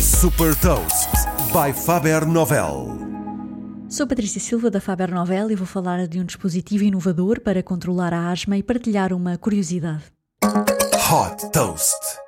Super Toast by Faber Novel. Sou Patrícia Silva da Faber Novel e vou falar de um dispositivo inovador para controlar a asma e partilhar uma curiosidade. Hot Toast.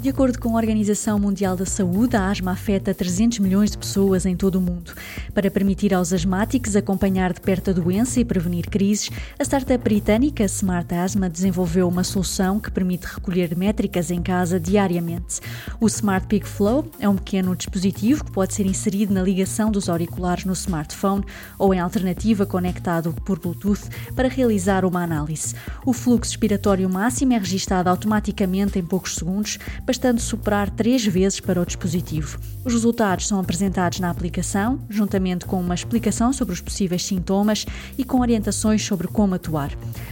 De acordo com a Organização Mundial da Saúde, a asma afeta 300 milhões de pessoas em todo o mundo. Para permitir aos asmáticos acompanhar de perto a doença e prevenir crises, a startup britânica Smart Asthma desenvolveu uma solução que permite recolher métricas em casa diariamente. O Smart Peak Flow é um pequeno dispositivo que pode ser inserido na ligação dos auriculares no smartphone ou, em alternativa, conectado por Bluetooth para realizar uma análise. O fluxo respiratório máximo é registado automaticamente em poucos segundos bastando superar três vezes para o dispositivo. Os resultados são apresentados na aplicação, juntamente com uma explicação sobre os possíveis sintomas e com orientações sobre como atuar.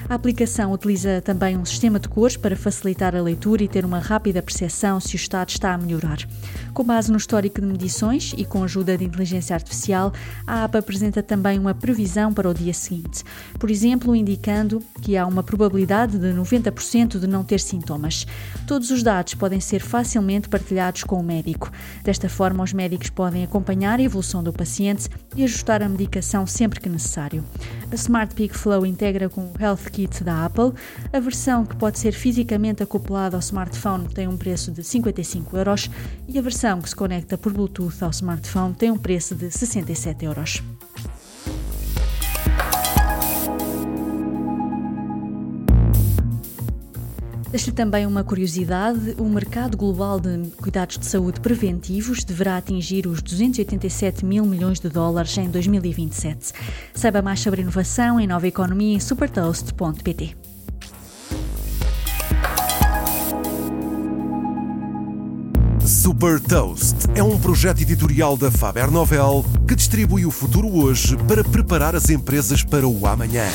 A aplicação utiliza também um sistema de cores para facilitar a leitura e ter uma rápida percepção se o estado está a melhorar. Com base no histórico de medições e com ajuda de inteligência artificial, a app apresenta também uma previsão para o dia seguinte, por exemplo, indicando que há uma probabilidade de 90% de não ter sintomas. Todos os dados podem ser facilmente partilhados com o médico. Desta forma, os médicos podem acompanhar a evolução do paciente e ajustar a medicação sempre que necessário. A Smart Peak Flow integra com o Health Kit da Apple. A versão que pode ser fisicamente acoplada ao smartphone tem um preço de 55 euros e a versão que se conecta por Bluetooth ao smartphone tem um preço de 67 euros. Deixo também uma curiosidade: o mercado global de cuidados de saúde preventivos deverá atingir os 287 mil milhões de dólares em 2027. Saiba mais sobre inovação e nova economia em supertoast.pt. Super Toast é um projeto editorial da Faber Novel que distribui o futuro hoje para preparar as empresas para o amanhã.